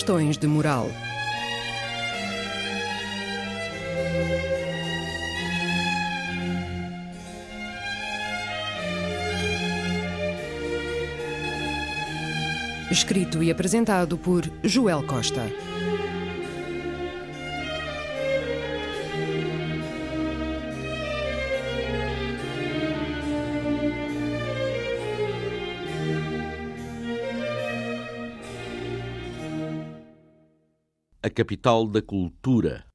Questões de moral. Escrito e apresentado por Joel Costa. Capital da cultura.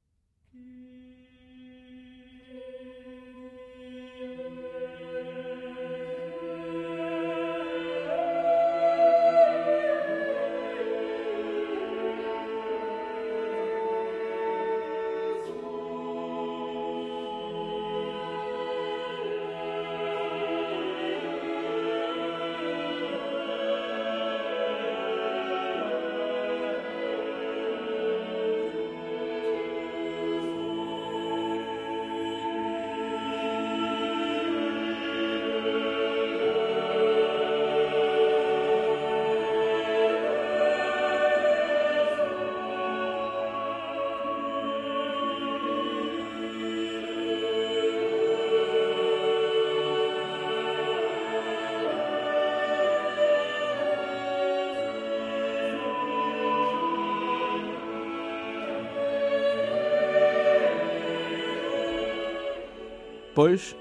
Pois,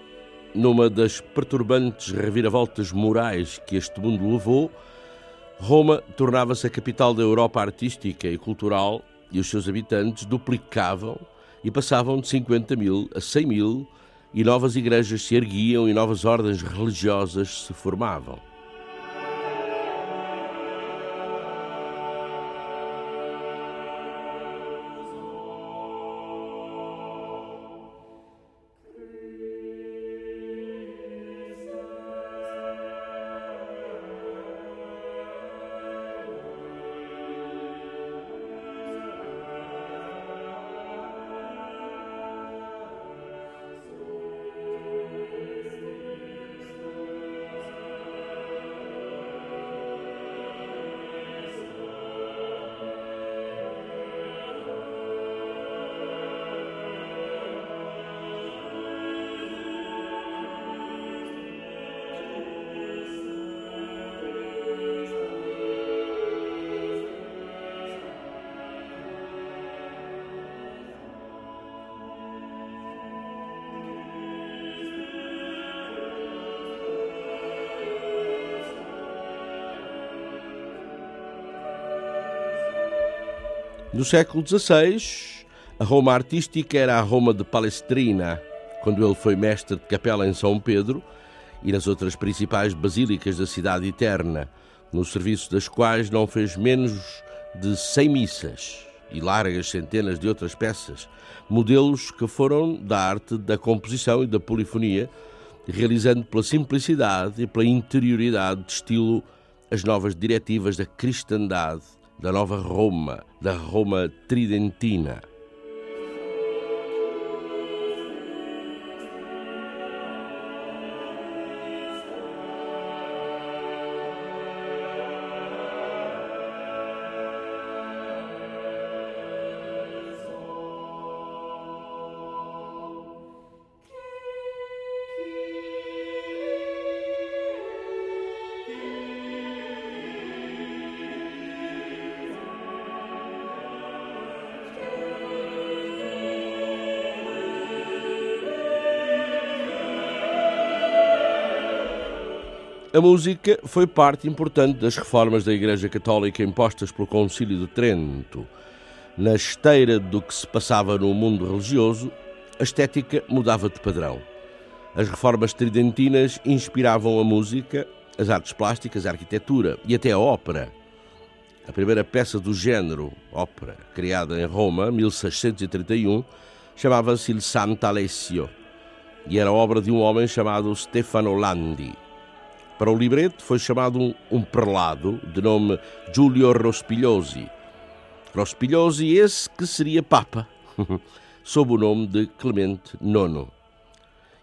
numa das perturbantes reviravoltas morais que este mundo levou, Roma tornava-se a capital da Europa artística e cultural e os seus habitantes duplicavam e passavam de 50 mil a 100 mil e novas igrejas se erguiam e novas ordens religiosas se formavam. No século XVI, a Roma artística era a Roma de Palestrina, quando ele foi mestre de capela em São Pedro e nas outras principais basílicas da cidade eterna, no serviço das quais não fez menos de cem missas e largas centenas de outras peças, modelos que foram da arte da composição e da polifonia, realizando pela simplicidade e pela interioridade de estilo as novas diretivas da cristandade da nova Roma, da Roma tridentina. A música foi parte importante das reformas da Igreja Católica impostas pelo Concílio de Trento. Na esteira do que se passava no mundo religioso, a estética mudava de padrão. As reformas tridentinas inspiravam a música, as artes plásticas, a arquitetura e até a ópera. A primeira peça do género, ópera, criada em Roma, 1631, chamava-se Il Sant'Alessio e era obra de um homem chamado Stefano Landi. Para o libreto foi chamado um, um prelado de nome Giulio Rospigliosi. Rospigliosi esse que seria Papa, sob o nome de Clemente IX.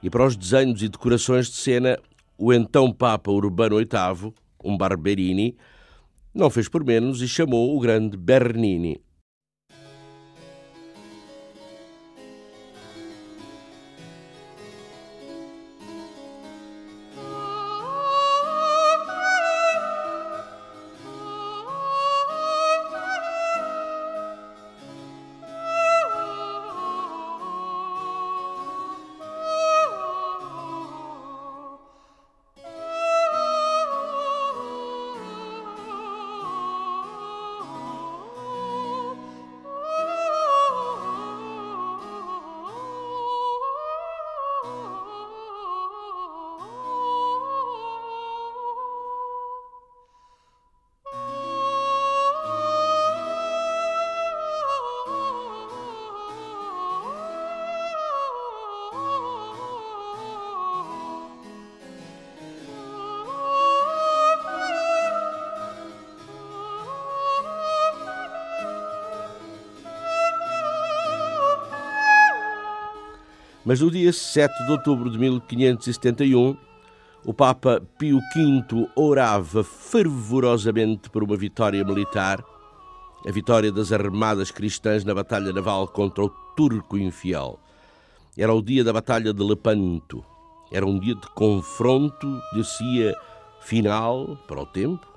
E para os desenhos e decorações de cena, o então Papa Urbano VIII, um Barberini, Não fez por menos e chamou o grande Bernini. Mas no dia 7 de outubro de 1571, o Papa Pio V orava fervorosamente por uma vitória militar, a vitória das armadas cristãs na batalha naval contra o turco infiel. Era o dia da Batalha de Lepanto. Era um dia de confronto, dizia, final para o tempo,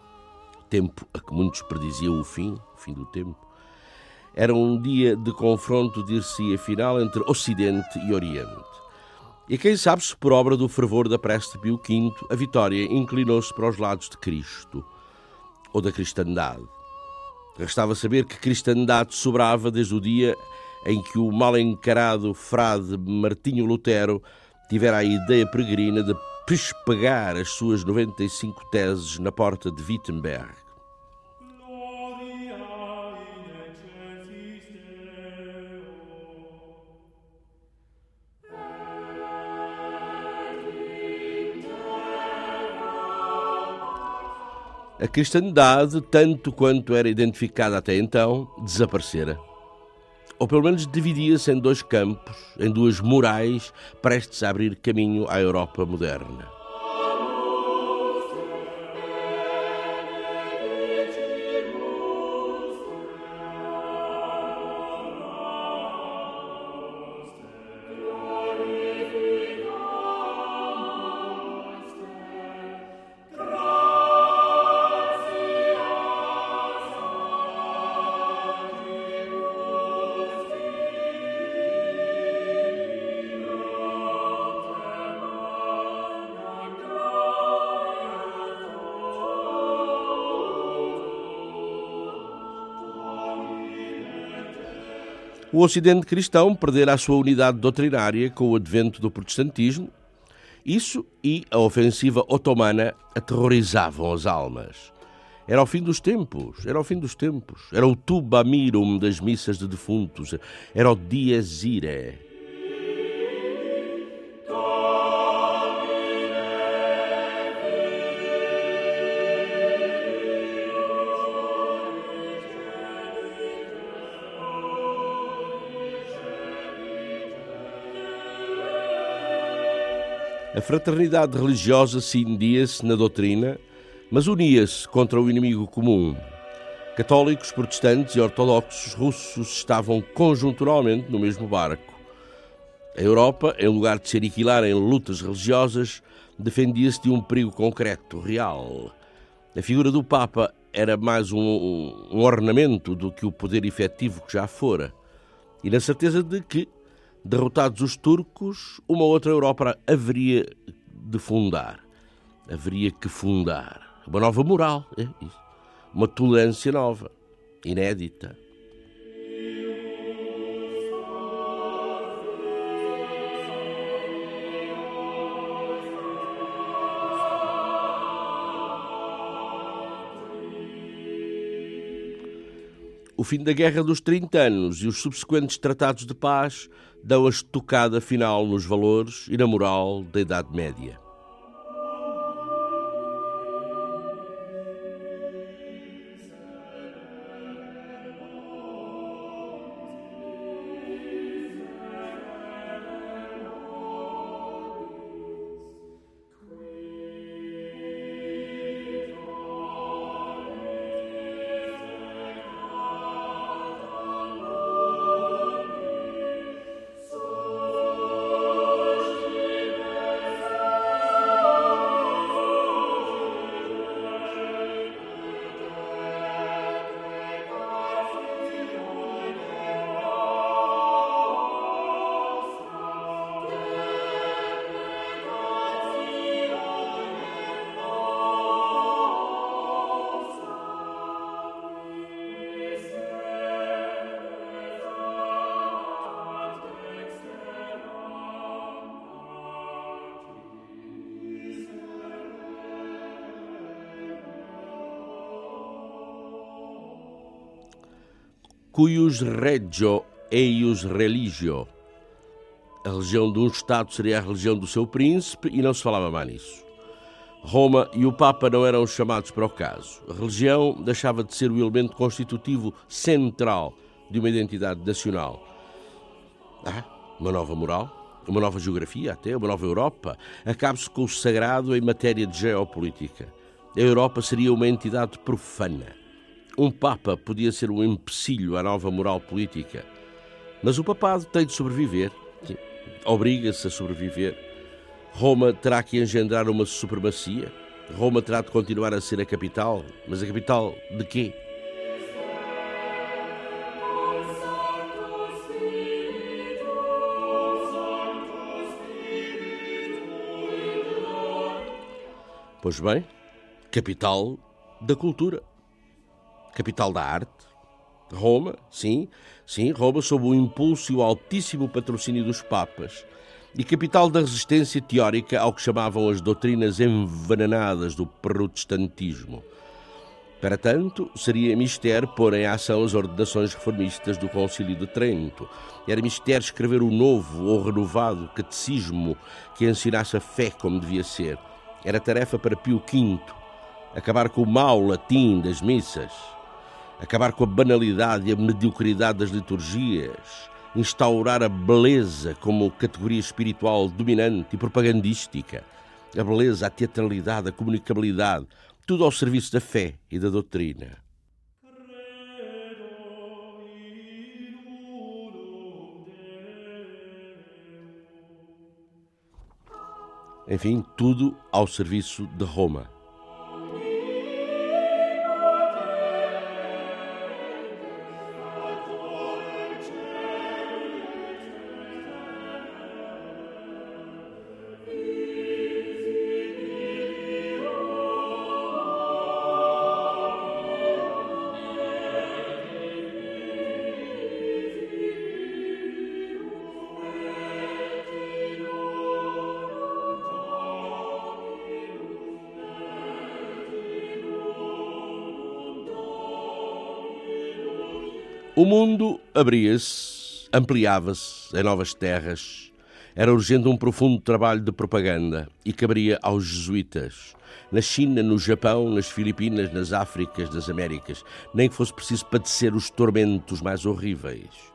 tempo a que muitos prediziam o fim, o fim do tempo. Era um dia de confronto, dir-se afinal, entre Ocidente e Oriente. E quem sabe se por obra do fervor da preste Pio V, a vitória inclinou-se para os lados de Cristo ou da cristandade. Restava saber que cristandade sobrava desde o dia em que o mal encarado frade Martinho Lutero tivera a ideia peregrina de pespegar as suas 95 teses na porta de Wittenberg. A cristandade, tanto quanto era identificada até então, desaparecera. Ou pelo menos dividia-se em dois campos, em duas morais, prestes a abrir caminho à Europa moderna. O Ocidente cristão perdera a sua unidade doutrinária com o advento do protestantismo. Isso e a ofensiva otomana aterrorizavam as almas. Era o fim dos tempos, era o fim dos tempos. Era o Tubamirum das missas de defuntos, era o Dies Irae. A fraternidade religiosa cindia-se na doutrina, mas unia-se contra o inimigo comum. Católicos, protestantes e ortodoxos russos estavam conjunturalmente no mesmo barco. A Europa, em lugar de se aniquilar em lutas religiosas, defendia-se de um perigo concreto, real. A figura do Papa era mais um, um ornamento do que o poder efetivo que já fora. E na certeza de que, derrotados os turcos, uma outra Europa haveria de fundar. Haveria que fundar. Uma nova moral. É uma tolerância nova, inédita. O fim da Guerra dos 30 Anos e os subsequentes tratados de paz dão a estocada final nos valores e na moral da Idade Média. Cuius regio eius religio. A religião de um Estado seria a religião do seu príncipe e não se falava mais nisso. Roma e o Papa não eram chamados para o caso. A religião deixava de ser o elemento constitutivo central de uma identidade nacional. Ah, uma nova moral, uma nova geografia, até uma nova Europa. Acabe-se com o sagrado em matéria de geopolítica. A Europa seria uma entidade profana. Um Papa podia ser um empecilho à nova moral política. Mas o papado tem de sobreviver. Obriga-se a sobreviver. Roma terá que engendrar uma supremacia. Roma terá de continuar a ser a capital. Mas a capital de quê? Pois bem, capital da cultura, capital da arte. Roma, sim, sim, Roma sob o impulso e o altíssimo patrocínio dos papas, e capital da resistência teórica ao que chamavam as doutrinas envenenadas do protestantismo. Para tanto, seria mistério pôr em ação as ordenações reformistas do Concílio de Trento. Era mistério escrever o novo ou renovado catecismo que ensinasse a fé como devia ser era tarefa para Pio V acabar com o mau latim das missas, acabar com a banalidade e a mediocridade das liturgias, instaurar a beleza como categoria espiritual dominante e propagandística, a beleza, a teatralidade, a comunicabilidade, tudo ao serviço da fé e da doutrina. Enfim, tudo ao serviço de Roma. O mundo abria-se, ampliava-se em novas terras. Era urgente um profundo trabalho de propaganda e caberia aos jesuítas. Na China, no Japão, nas Filipinas, nas Áfricas, nas Américas, nem que fosse preciso padecer os tormentos mais horríveis.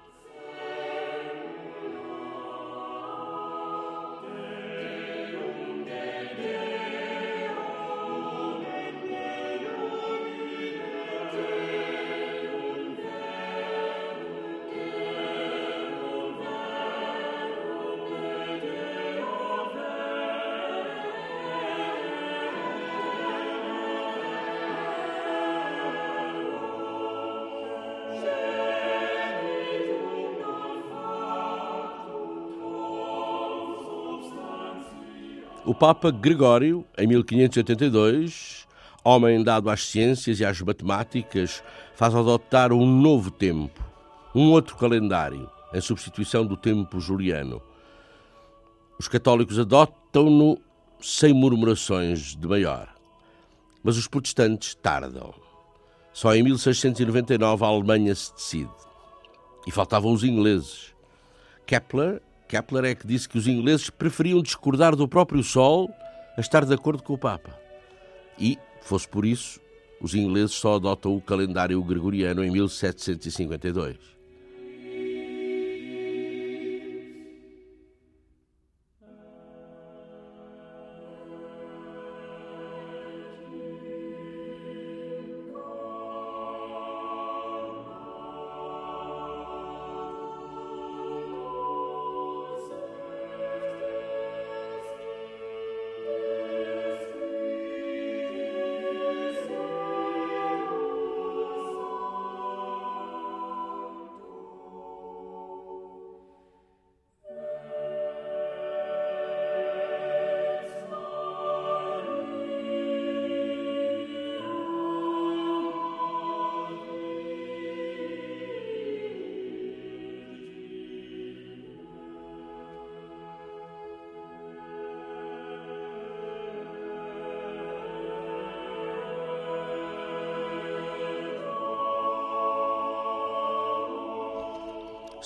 Papa Gregório, em 1582, homem dado às ciências e às matemáticas, faz adotar um novo tempo, um outro calendário, em substituição do tempo juliano. Os católicos adotam-no sem murmurações de maior. Mas os protestantes tardam. Só em 1699 a Alemanha se decide. E faltavam os ingleses. Kepler Kepler é que disse que os ingleses preferiam discordar do próprio Sol a estar de acordo com o Papa. E, fosse por isso, os ingleses só adotam o calendário gregoriano em 1752.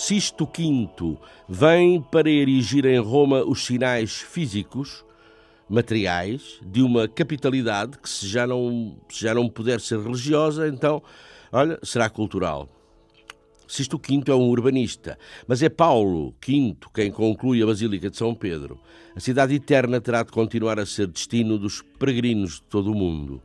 Sisto V vem para erigir em Roma os sinais físicos, materiais, de uma capitalidade que, se já não, se já não puder ser religiosa, então, olha, será cultural. Sisto V é um urbanista, mas é Paulo V quem conclui a Basílica de São Pedro. A cidade eterna terá de continuar a ser destino dos peregrinos de todo o mundo.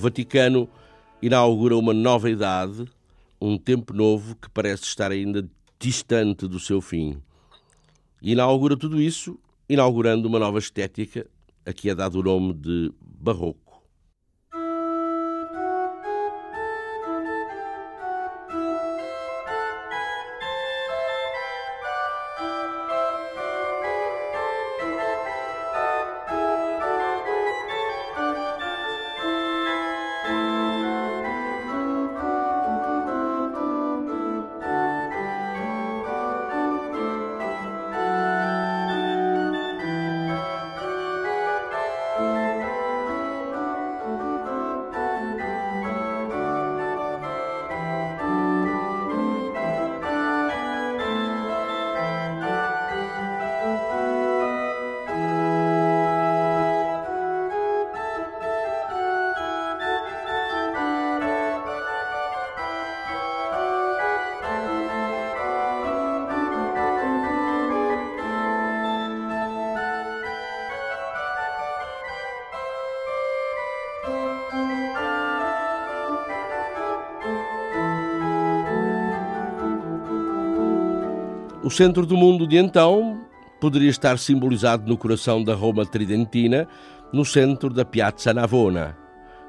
Vaticano inaugura uma nova idade, um tempo novo que parece estar ainda distante do seu fim. E inaugura tudo isso inaugurando uma nova estética, a que é dado o nome de Barroco. Centro do mundo de então poderia estar simbolizado no coração da Roma tridentina, no centro da Piazza Navona,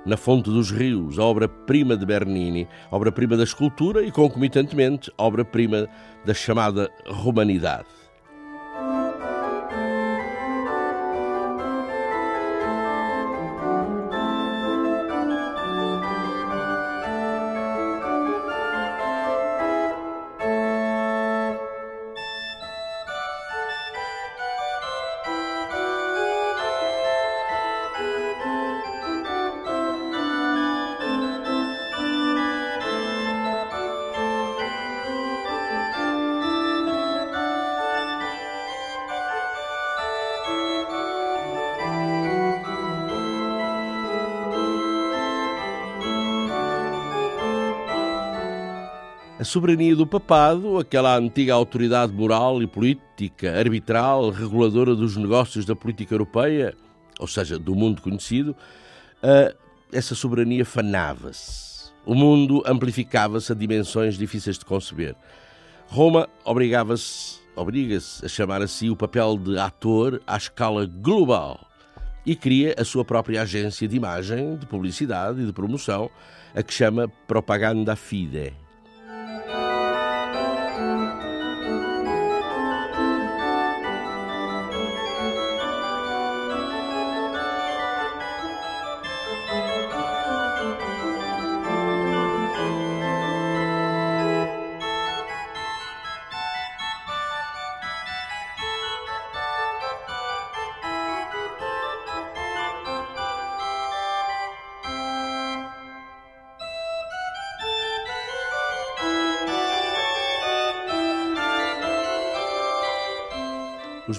na Fonte dos Rios, obra-prima de Bernini, obra-prima da escultura e, concomitantemente, obra-prima da chamada Romanidade. A soberania do papado, aquela antiga autoridade moral e política, arbitral, reguladora dos negócios da política europeia, ou seja, do mundo conhecido, essa soberania fanava-se. O mundo amplificava-se a dimensões difíceis de conceber. Roma obrigava-se, obriga-se a chamar a si o papel de ator à escala global e cria a sua própria agência de imagem, de publicidade e de promoção, a que chama Propaganda Fide.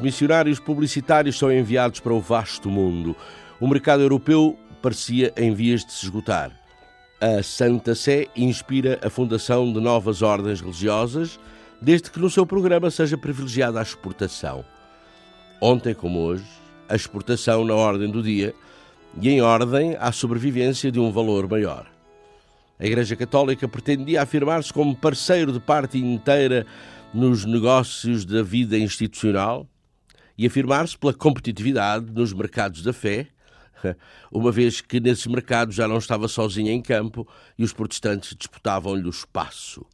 Missionários publicitários são enviados para o vasto mundo. O mercado europeu parecia em vias de se esgotar. A Santa Sé inspira a fundação de novas ordens religiosas, desde que no seu programa seja privilegiada a exportação. Ontem, como hoje, a exportação na ordem do dia e em ordem à sobrevivência de um valor maior. A Igreja Católica pretendia afirmar-se como parceiro de parte inteira nos negócios da vida institucional, e afirmar-se pela competitividade nos mercados da fé, uma vez que nesses mercados já não estava sozinha em campo e os protestantes disputavam-lhe o espaço.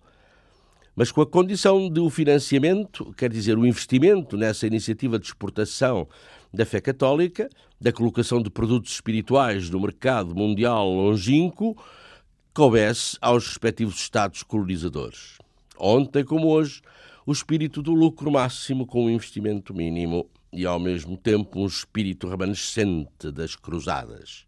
Mas com a condição de o financiamento, quer dizer, o investimento nessa iniciativa de exportação da fé católica, da colocação de produtos espirituais no mercado mundial longínquo, coubesse aos respectivos Estados colonizadores. Ontem como hoje, o espírito do lucro máximo com um investimento mínimo e, ao mesmo tempo, um espírito remanescente das cruzadas.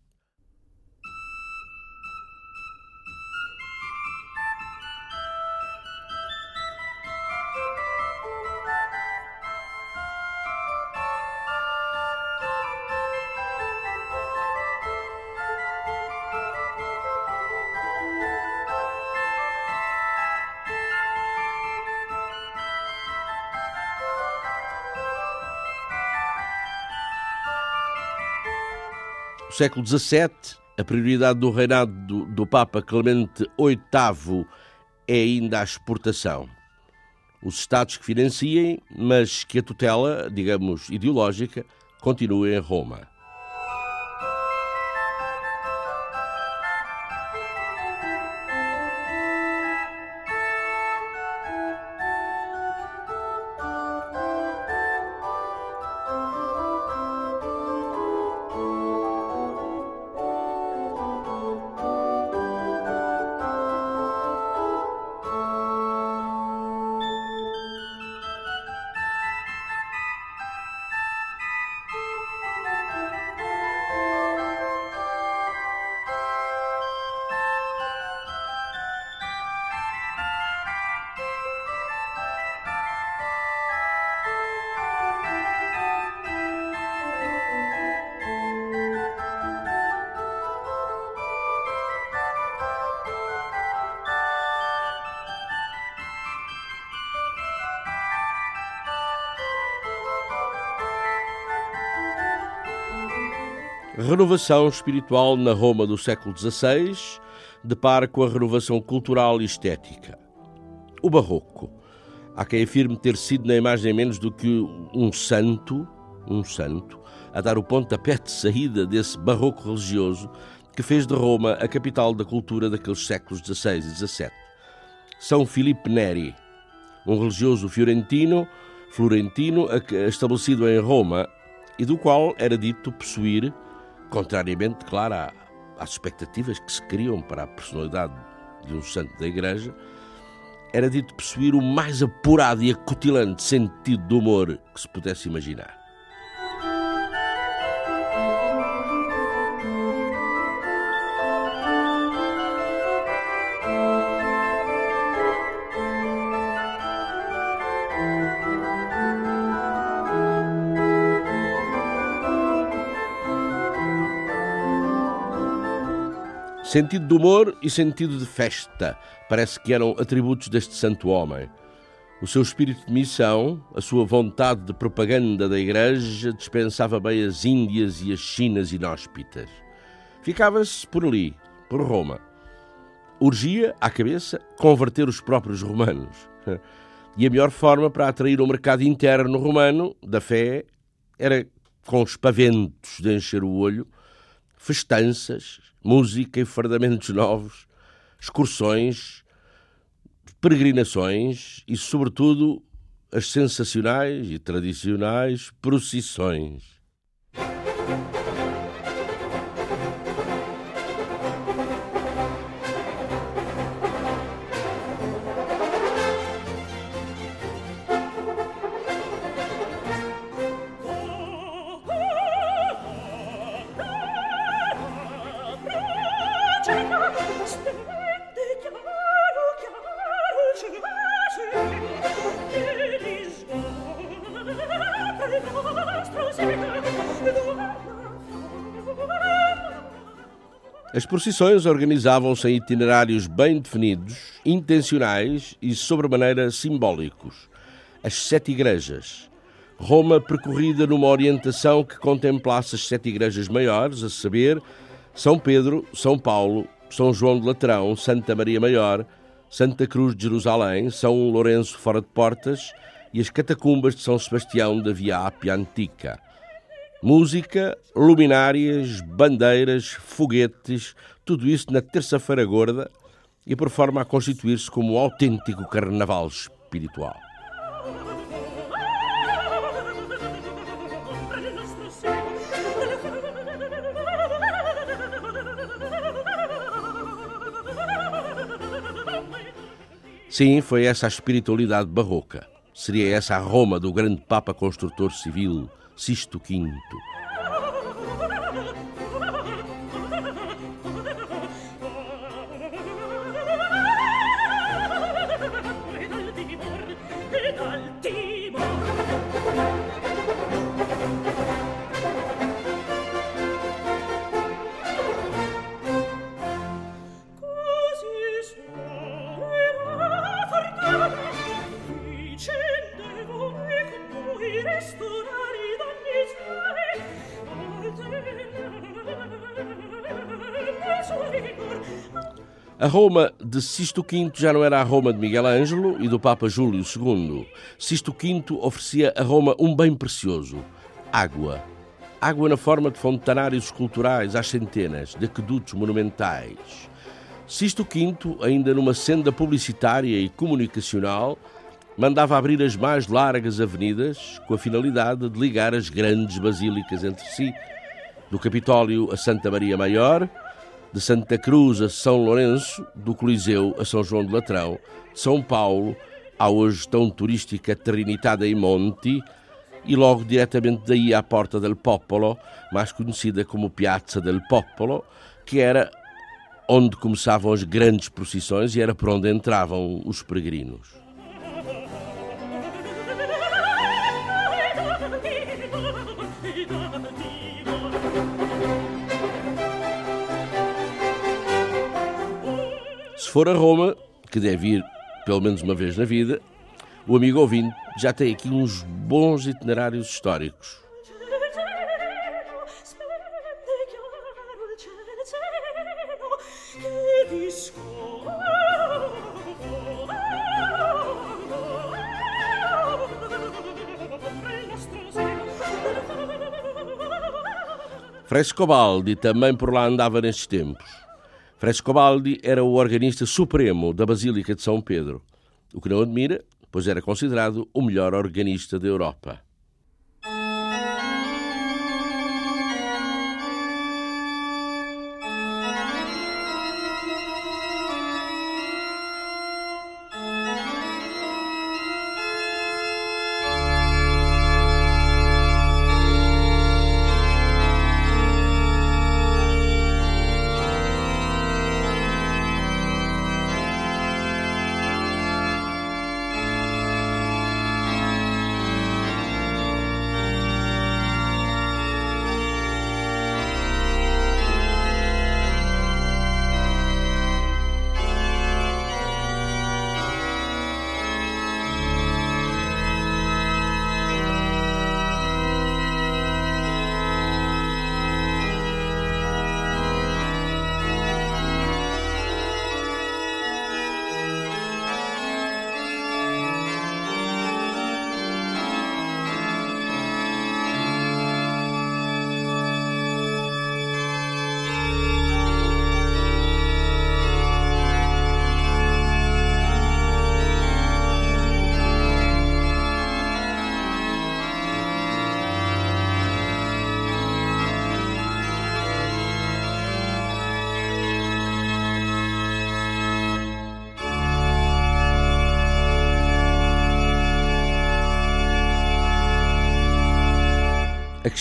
Século XVII, a prioridade do reinado do, do Papa Clemente VIII é ainda a exportação. Os Estados que financiem, mas que a tutela, digamos, ideológica, continue em Roma. Renovação espiritual na Roma do século XVI depara com a renovação cultural e estética. O Barroco. Há quem afirme ter sido na imagem menos do que um santo, um santo, a dar o pontapé de saída desse barroco religioso que fez de Roma a capital da cultura daqueles séculos XVI e XVII. São Filipe Neri, um religioso fiorentino, florentino, estabelecido em Roma e do qual era dito possuir contrariamente, claro, às expectativas que se criam para a personalidade de um santo da Igreja, era dito possuir o mais apurado e acutilante sentido do humor que se pudesse imaginar. Sentido de humor e sentido de festa parece que eram atributos deste santo homem. O seu espírito de missão, a sua vontade de propaganda da Igreja, dispensava bem as Índias e as Chinas inóspitas. Ficava-se por ali, por Roma. Urgia, à cabeça, converter os próprios romanos. E a melhor forma para atrair o mercado interno romano da fé era com os paventos de encher o olho, festanças, música e fardamentos novos, excursões, peregrinações e, sobretudo, as sensacionais e tradicionais procissões. Procissões organizavam-se em itinerários bem definidos, intencionais e sobremaneira simbólicos. As sete igrejas. Roma percorrida numa orientação que contemplasse as sete igrejas maiores, a saber, São Pedro, São Paulo, São João de Latrão, Santa Maria Maior, Santa Cruz de Jerusalém, São Lourenço fora de Portas e as catacumbas de São Sebastião da Via Ápia Antiga. Música, luminárias, bandeiras, foguetes, tudo isso na terça-feira gorda e por forma a constituir-se como um autêntico carnaval espiritual. Sim, foi essa a espiritualidade barroca. Seria essa a Roma do grande Papa Construtor Civil, Sisto V. Roma de Sisto V já não era a Roma de Miguel Ângelo e do Papa Júlio II. Sisto V oferecia a Roma um bem precioso: água. Água na forma de fontanários culturais às centenas, de aquedutos monumentais. Sisto V, ainda numa senda publicitária e comunicacional, mandava abrir as mais largas avenidas com a finalidade de ligar as grandes basílicas entre si, do Capitólio a Santa Maria Maior de Santa Cruz a São Lourenço, do Coliseu a São João de Latrão, São Paulo à hoje tão turística Trinitada e Monte, e logo diretamente daí à Porta del Popolo, mais conhecida como Piazza del Popolo, que era onde começavam as grandes procissões e era por onde entravam os peregrinos. Se for a Roma, que deve ir pelo menos uma vez na vida, o amigo ouvinte já tem aqui uns bons itinerários históricos. Frescobaldi também por lá andava nestes tempos. Frescobaldi era o organista supremo da Basílica de São Pedro, o que não admira, pois era considerado o melhor organista da Europa.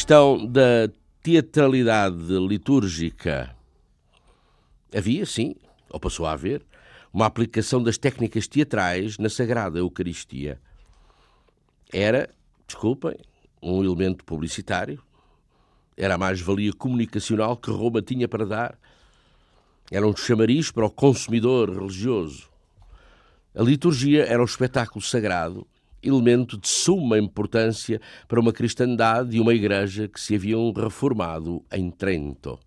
Questão da teatralidade litúrgica havia, sim, ou passou a haver, uma aplicação das técnicas teatrais na Sagrada Eucaristia. Era, desculpem, um elemento publicitário, era a mais-valia comunicacional que Roma tinha para dar, era um chamariz para o consumidor religioso. A liturgia era o espetáculo sagrado elemento de suma importância para uma cristandade e uma igreja que se haviam reformado em Trento.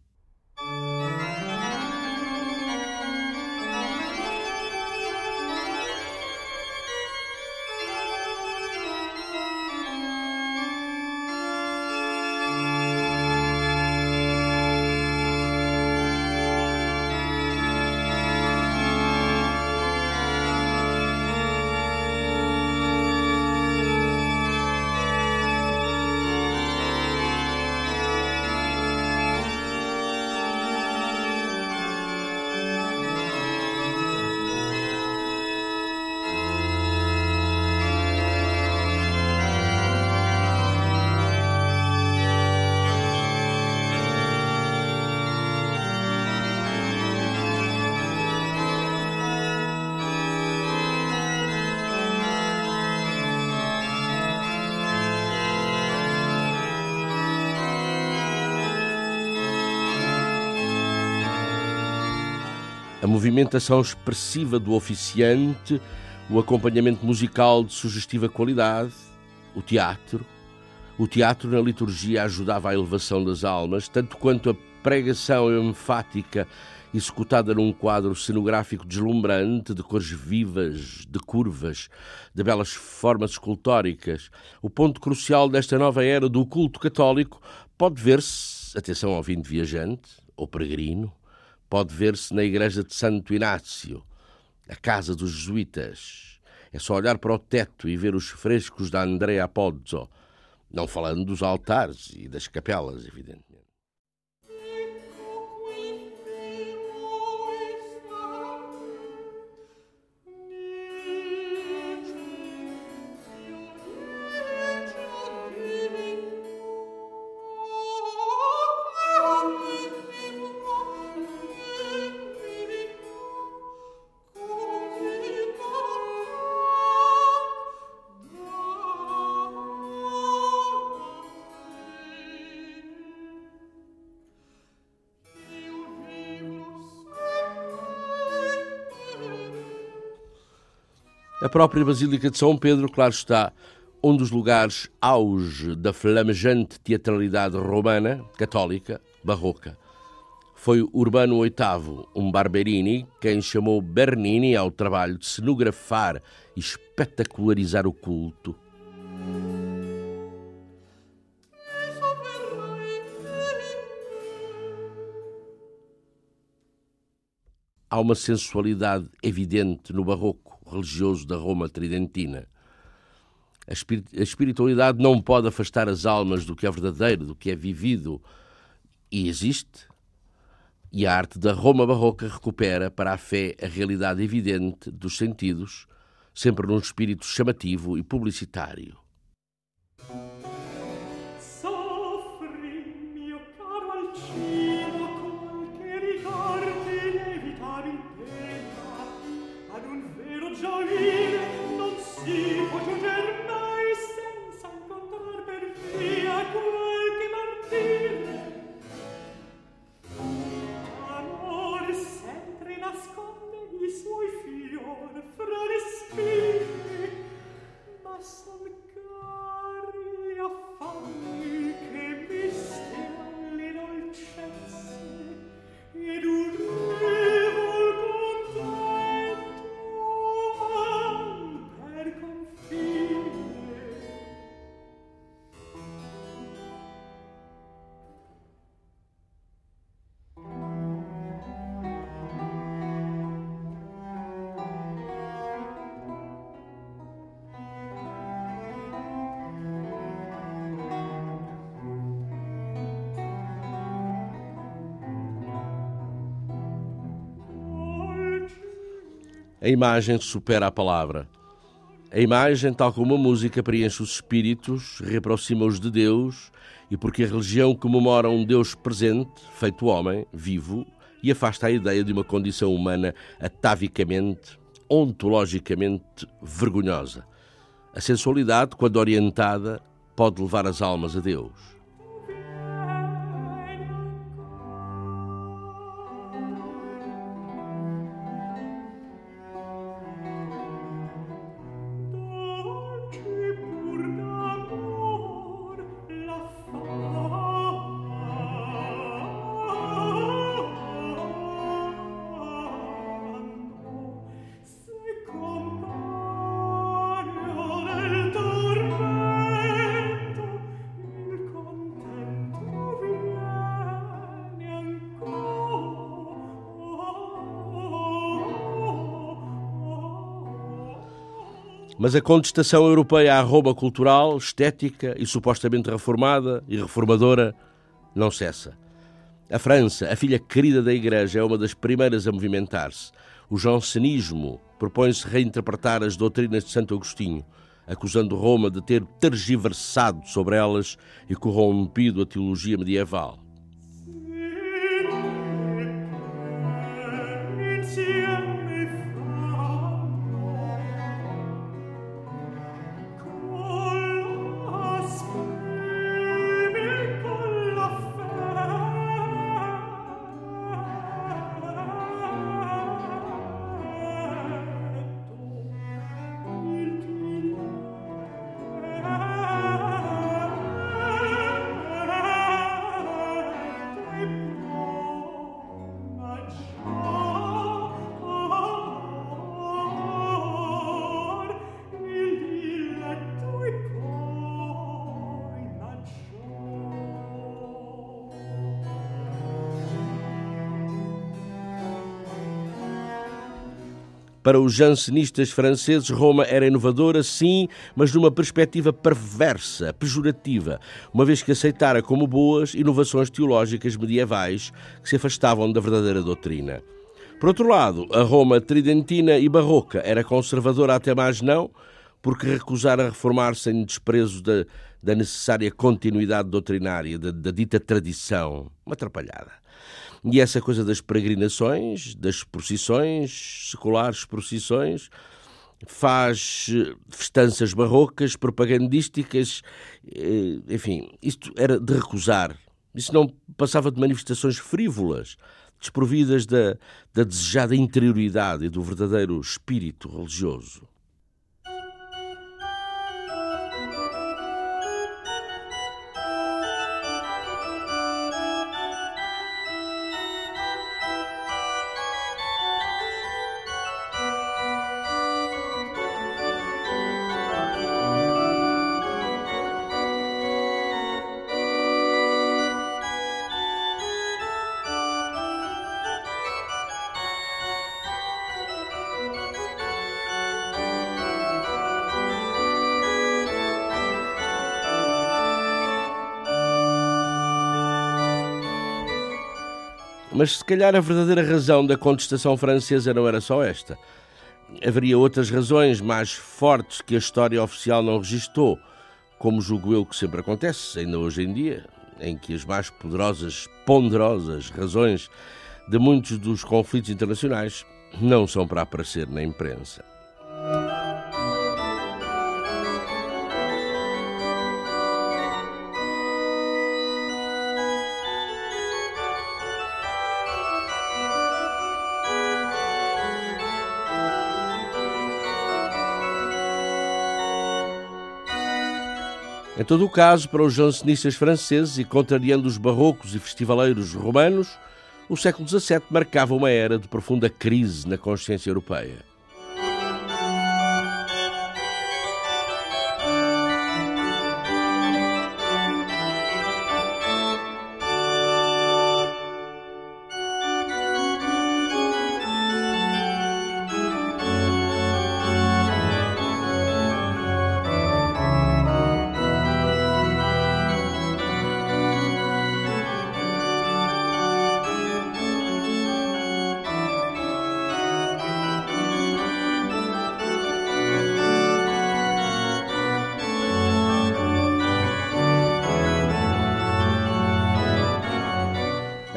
A movimentação expressiva do oficiante, o acompanhamento musical de sugestiva qualidade, o teatro. O teatro na liturgia ajudava à elevação das almas, tanto quanto a pregação enfática executada num quadro cenográfico deslumbrante, de cores vivas, de curvas, de belas formas escultóricas. O ponto crucial desta nova era do culto católico pode ver-se, atenção ao vindo viajante ou peregrino, pode ver-se na igreja de Santo Inácio, a casa dos jesuítas. É só olhar para o teto e ver os frescos da Andrea Pozzo, não falando dos altares e das capelas, evidentemente. Própria Basílica de São Pedro, claro está, um dos lugares auge da flamejante teatralidade romana, católica, barroca. Foi Urbano VIII, um Barberini, quem chamou Bernini ao trabalho de cenografar e espetacularizar o culto. Há uma sensualidade evidente no barroco religioso da Roma tridentina. A espiritualidade não pode afastar as almas do que é verdadeiro, do que é vivido, e existe. E a arte da Roma barroca recupera para a fé a realidade evidente dos sentidos, sempre num espírito chamativo e publicitário. Imagem supera a palavra. A imagem, tal como a música, preenche os espíritos, reaproxima-os de Deus, e porque a religião comemora um Deus presente, feito homem, vivo, e afasta a ideia de uma condição humana atavicamente, ontologicamente vergonhosa. A sensualidade, quando orientada, pode levar as almas a Deus. Mas a contestação europeia à Roma cultural, estética e supostamente reformada e reformadora não cessa. A França, a filha querida da Igreja, é uma das primeiras a movimentar-se. O jansenismo propõe-se reinterpretar as doutrinas de Santo Agostinho, acusando Roma de ter tergiversado sobre elas e corrompido a teologia medieval. Para os jansenistas franceses, Roma era inovadora, sim, mas numa perspectiva perversa, pejorativa, uma vez que aceitara como boas inovações teológicas medievais que se afastavam da verdadeira doutrina. Por outro lado, a Roma tridentina e barroca era conservadora até mais não, porque recusara reformar-se em desprezo da, da necessária continuidade doutrinária, da, da dita tradição. Uma atrapalhada. E essa coisa das peregrinações, das procissões, seculares procissões, faz eh, festanças barrocas, propagandísticas, eh, enfim, isto era de recusar. Isso não passava de manifestações frívolas, desprovidas da, da desejada interioridade e do verdadeiro espírito religioso. Mas se calhar a verdadeira razão da contestação francesa não era só esta. Haveria outras razões mais fortes que a história oficial não registou, como julgo eu que sempre acontece, ainda hoje em dia, em que as mais poderosas, ponderosas razões de muitos dos conflitos internacionais não são para aparecer na imprensa. Em todo o caso, para os jansenistas franceses e contrariando os barrocos e festivaleiros romanos, o século XVII marcava uma era de profunda crise na consciência europeia.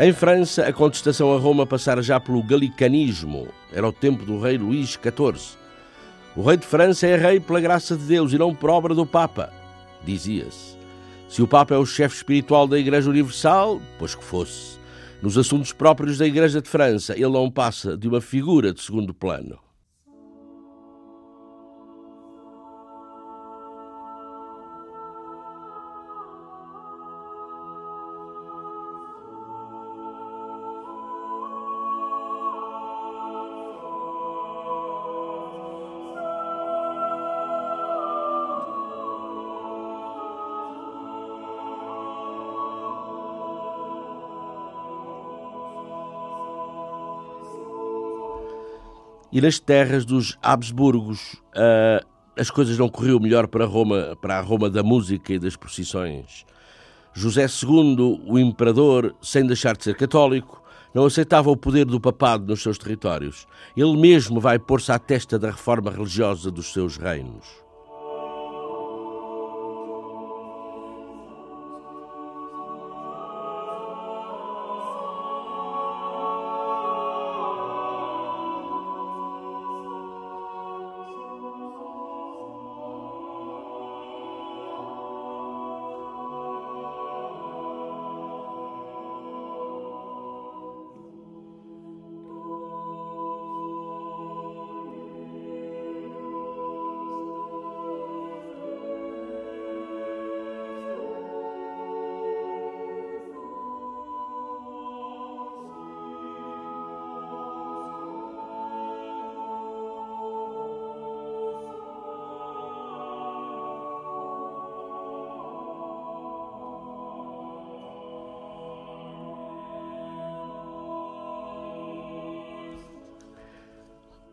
Em França, a contestação a Roma passara já pelo galicanismo. Era o tempo do rei Luís XIV. O rei de França é rei pela graça de Deus e não por obra do Papa, dizia-se. Se o Papa é o chefe espiritual da Igreja Universal, pois que fosse. Nos assuntos próprios da Igreja de França, ele não passa de uma figura de segundo plano. E nas terras dos Habsburgos uh, as coisas não corriam melhor para Roma, para a Roma da música e das procissões. José II, o imperador, sem deixar de ser católico, não aceitava o poder do papado nos seus territórios. Ele mesmo vai pôr-se à testa da reforma religiosa dos seus reinos.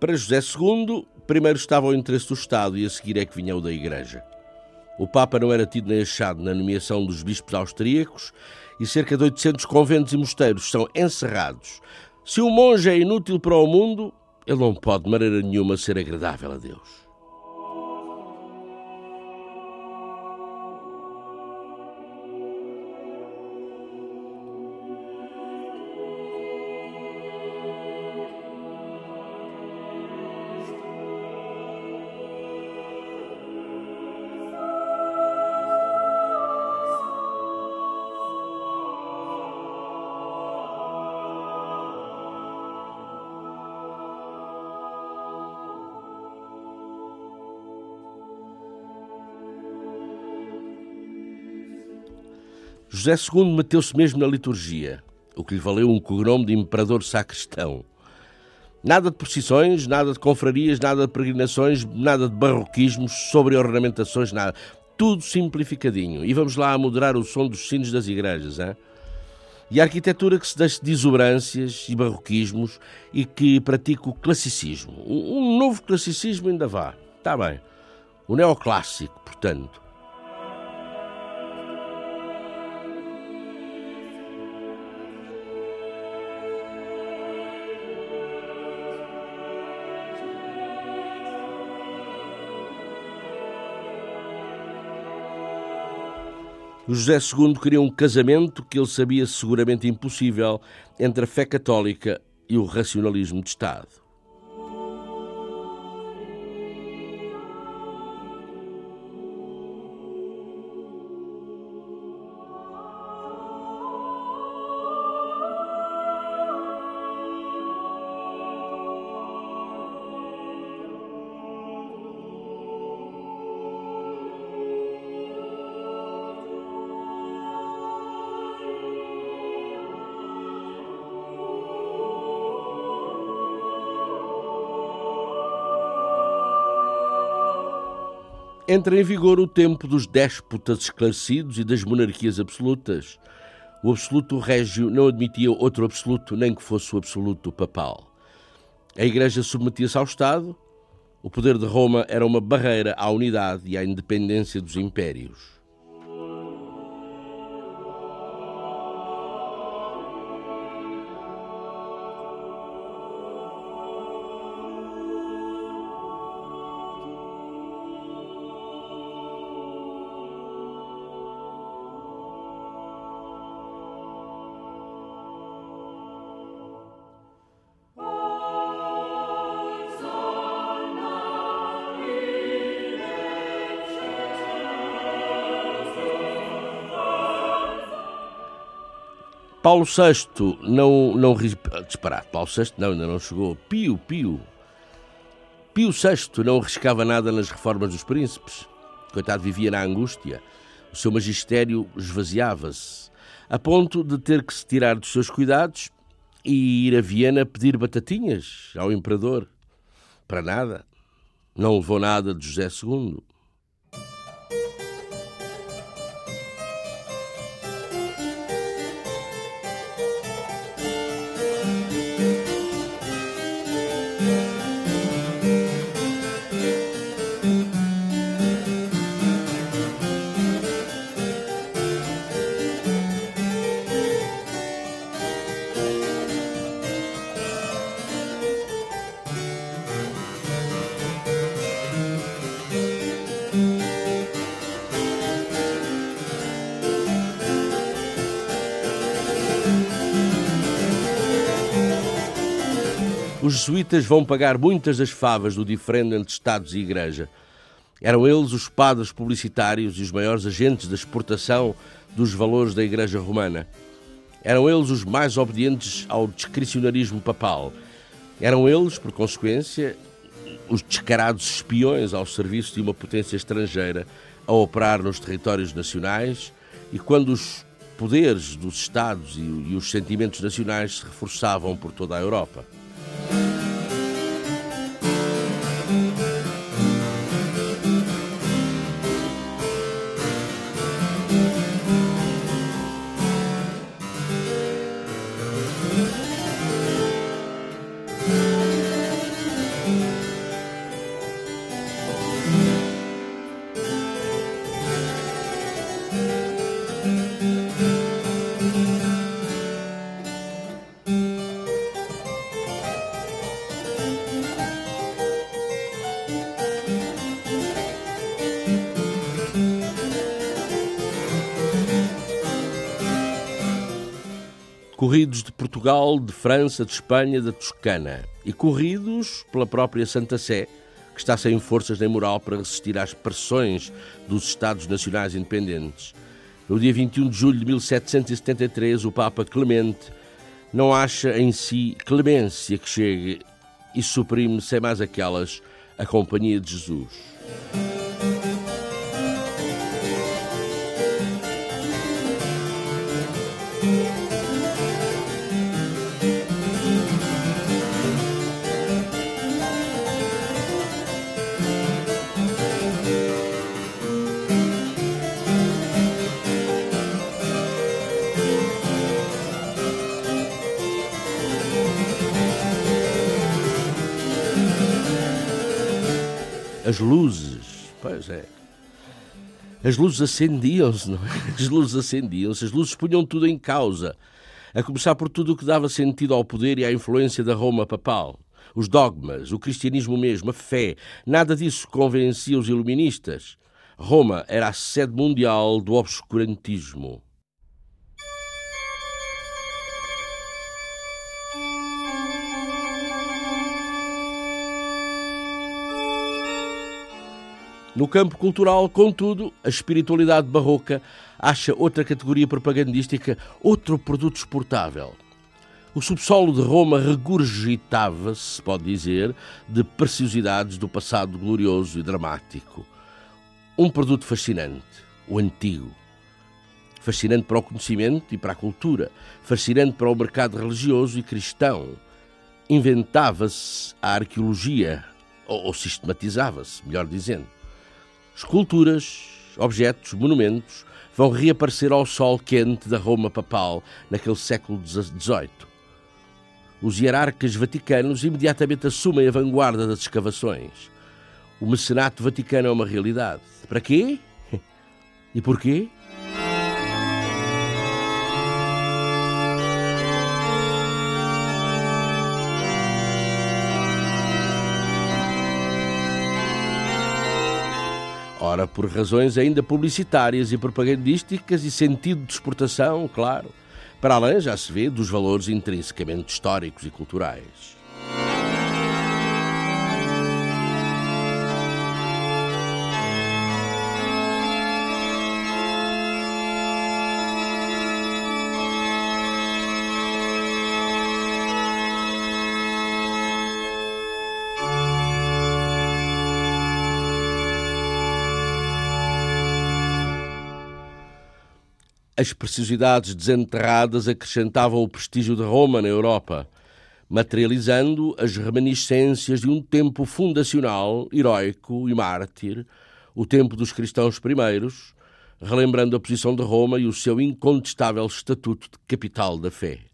Para José II, primeiro estava o interesse do Estado e a seguir é que vinha o da Igreja. O Papa não era tido nem achado na nomeação dos bispos austríacos e cerca de 800 conventos e mosteiros são encerrados. Se um monge é inútil para o mundo, ele não pode de maneira nenhuma ser agradável a Deus. José II meteu-se mesmo na liturgia, o que lhe valeu um cognome de imperador sacristão. Nada de procissões, nada de confrarias, nada de peregrinações, nada de barroquismos, sobre ornamentações, nada. Tudo simplificadinho. E vamos lá a moderar o som dos sinos das igrejas, hein? E a arquitetura que se deixe de exuberâncias e barroquismos e que pratica o classicismo. Um novo classicismo ainda vá. Está bem. O neoclássico, portanto. O José II queria um casamento que ele sabia seguramente impossível entre a fé católica e o racionalismo de Estado. Entra em vigor o tempo dos déspotas esclarecidos e das monarquias absolutas. O absoluto régio não admitia outro absoluto, nem que fosse o absoluto papal. A Igreja submetia-se ao Estado, o poder de Roma era uma barreira à unidade e à independência dos impérios. Paulo VI não, não disparado. Paulo VI não, ainda não chegou. Pio, Pio. Pio VI não arriscava nada nas reformas dos príncipes. Coitado, vivia na angústia. O seu magistério esvaziava-se, a ponto de ter que se tirar dos seus cuidados e ir a Viena pedir batatinhas ao imperador. Para nada. Não levou nada de José II. Os jesuítas vão pagar muitas das favas do diferendo entre Estados e Igreja. Eram eles os padres publicitários e os maiores agentes da exportação dos valores da Igreja Romana. Eram eles os mais obedientes ao discricionarismo papal. Eram eles, por consequência, os descarados espiões ao serviço de uma potência estrangeira a operar nos territórios nacionais e quando os poderes dos Estados e os sentimentos nacionais se reforçavam por toda a Europa. Corridos Portugal, de França, de Espanha, da Toscana e corridos pela própria Santa Sé, que está sem forças nem moral para resistir às pressões dos Estados Nacionais Independentes. No dia 21 de julho de 1773, o Papa Clemente não acha em si clemência que chegue e suprime, sem mais aquelas, a companhia de Jesus. As luzes, pois é. As luzes acendiam-se, não é? As luzes acendiam-se, as luzes punham tudo em causa, a começar por tudo o que dava sentido ao poder e à influência da Roma papal. Os dogmas, o cristianismo mesmo, a fé, nada disso convencia os iluministas. Roma era a sede mundial do obscurantismo. No campo cultural, contudo, a espiritualidade barroca acha outra categoria propagandística, outro produto exportável. O subsolo de Roma regurgitava-se, se pode dizer, de preciosidades do passado glorioso e dramático. Um produto fascinante, o antigo. Fascinante para o conhecimento e para a cultura, fascinante para o mercado religioso e cristão. Inventava-se a arqueologia, ou, ou sistematizava-se, melhor dizendo. Esculturas, objetos, monumentos vão reaparecer ao sol quente da Roma papal naquele século XVIII. Os hierarcas vaticanos imediatamente assumem a vanguarda das escavações. O mecenato vaticano é uma realidade. Para quê? E porquê? Ora, por razões ainda publicitárias e propagandísticas e sentido de exportação, claro. Para além, já se vê, dos valores intrinsecamente históricos e culturais. As preciosidades desenterradas acrescentavam o prestígio de Roma na Europa, materializando as reminiscências de um tempo fundacional, heróico e mártir, o tempo dos cristãos primeiros, relembrando a posição de Roma e o seu incontestável estatuto de capital da fé.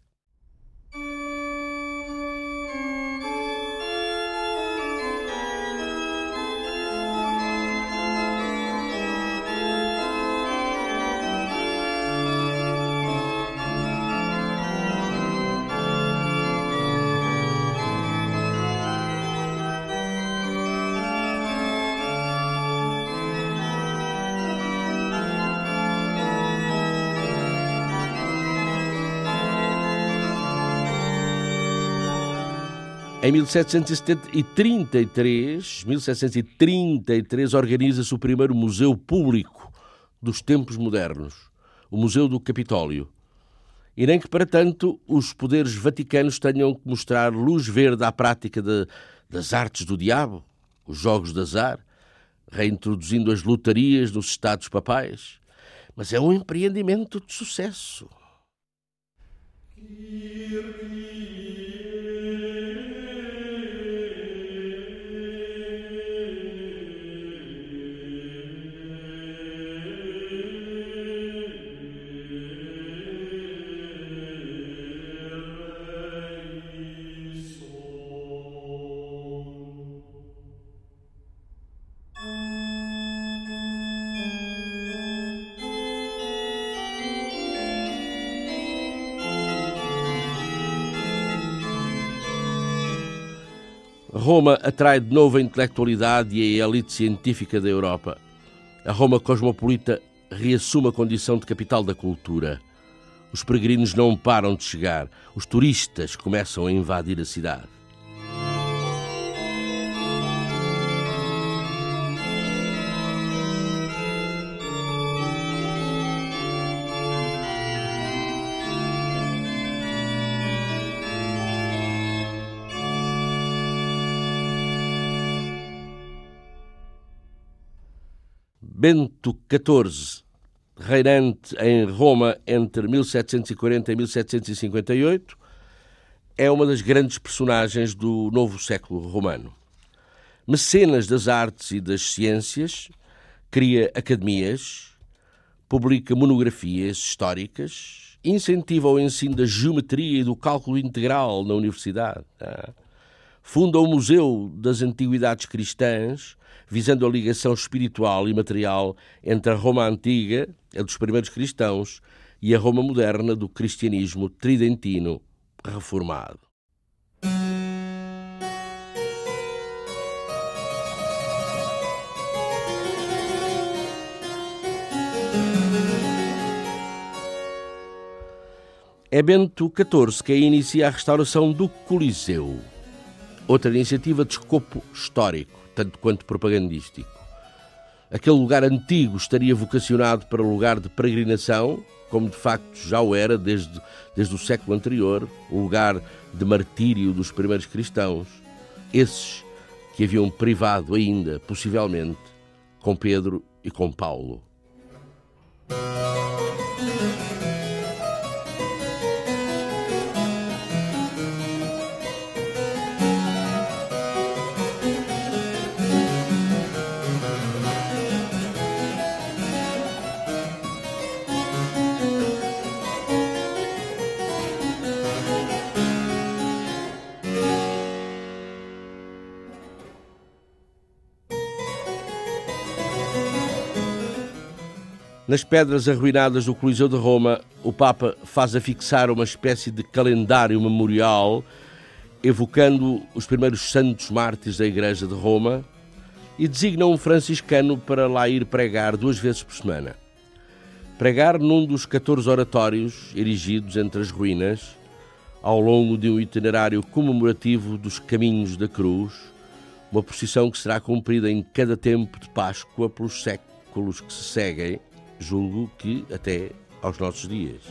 Em 1733, 1733 organiza-se o primeiro museu público dos tempos modernos, o Museu do Capitólio. E nem que para tanto os poderes vaticanos tenham que mostrar luz verde à prática de, das artes do diabo, os jogos de azar, reintroduzindo as lotarias nos estados papais. Mas é um empreendimento de sucesso. Roma atrai de novo a intelectualidade e a elite científica da Europa. A Roma cosmopolita reassume a condição de capital da cultura. Os peregrinos não param de chegar, os turistas começam a invadir a cidade. Bento XIV, reinante em Roma entre 1740 e 1758, é uma das grandes personagens do novo século romano. Mecenas das artes e das ciências, cria academias, publica monografias históricas, incentiva o ensino da geometria e do cálculo integral na universidade. Funda o Museu das Antiguidades Cristãs, visando a ligação espiritual e material entre a Roma antiga, a dos primeiros cristãos, e a Roma moderna do cristianismo tridentino reformado. É Bento XIV que inicia a restauração do Coliseu, outra iniciativa de escopo histórico tanto quanto propagandístico. Aquele lugar antigo estaria vocacionado para lugar de peregrinação, como de facto já o era desde, desde o século anterior, o lugar de martírio dos primeiros cristãos, esses que haviam privado ainda, possivelmente, com Pedro e com Paulo. Nas pedras arruinadas do Coliseu de Roma, o Papa faz afixar uma espécie de calendário memorial evocando os primeiros santos mártires da Igreja de Roma e designa um franciscano para lá ir pregar duas vezes por semana. Pregar num dos 14 oratórios erigidos entre as ruínas, ao longo de um itinerário comemorativo dos Caminhos da Cruz, uma procissão que será cumprida em cada tempo de Páscoa pelos séculos que se seguem julgo que até aos nossos dias.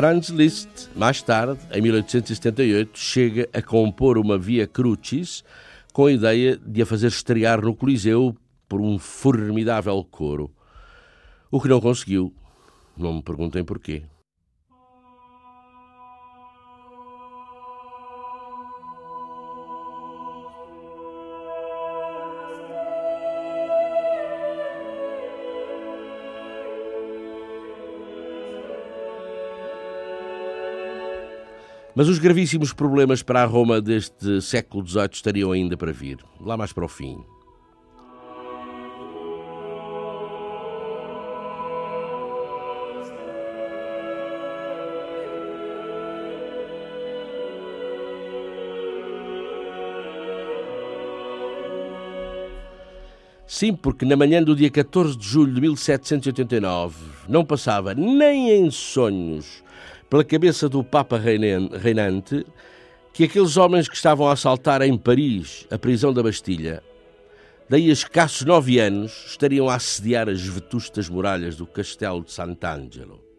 Franz Liszt, mais tarde, em 1878, chega a compor uma Via Crucis com a ideia de a fazer estrear no Coliseu por um formidável coro. O que não conseguiu. Não me perguntem porquê. Mas os gravíssimos problemas para a Roma deste século XVIII estariam ainda para vir, lá mais para o fim. Sim, porque na manhã do dia 14 de julho de 1789 não passava nem em sonhos pela cabeça do Papa reinante que aqueles homens que estavam a assaltar em Paris a prisão da Bastilha, daí a escassos nove anos, estariam a assediar as vetustas muralhas do castelo de Sant'Angelo.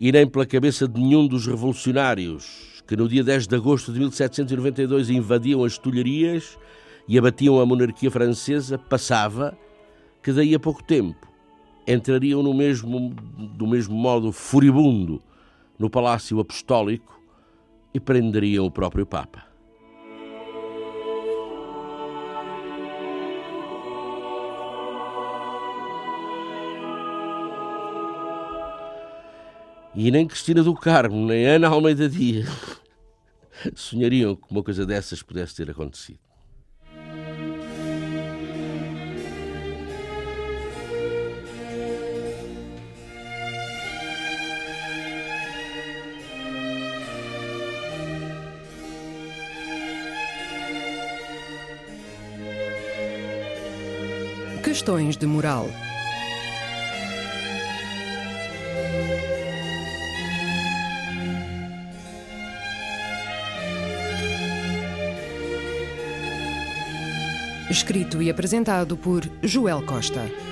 E nem pela cabeça de nenhum dos revolucionários que no dia 10 de agosto de 1792 invadiam as Tulharias e abatiam a monarquia francesa, passava que daí a pouco tempo entrariam no mesmo, do mesmo modo furibundo no Palácio Apostólico e prenderiam o próprio Papa. E nem Cristina do Carmo, nem Ana Almeida Dias sonhariam que uma coisa dessas pudesse ter acontecido. Questões de moral. Escrito e apresentado por Joel Costa.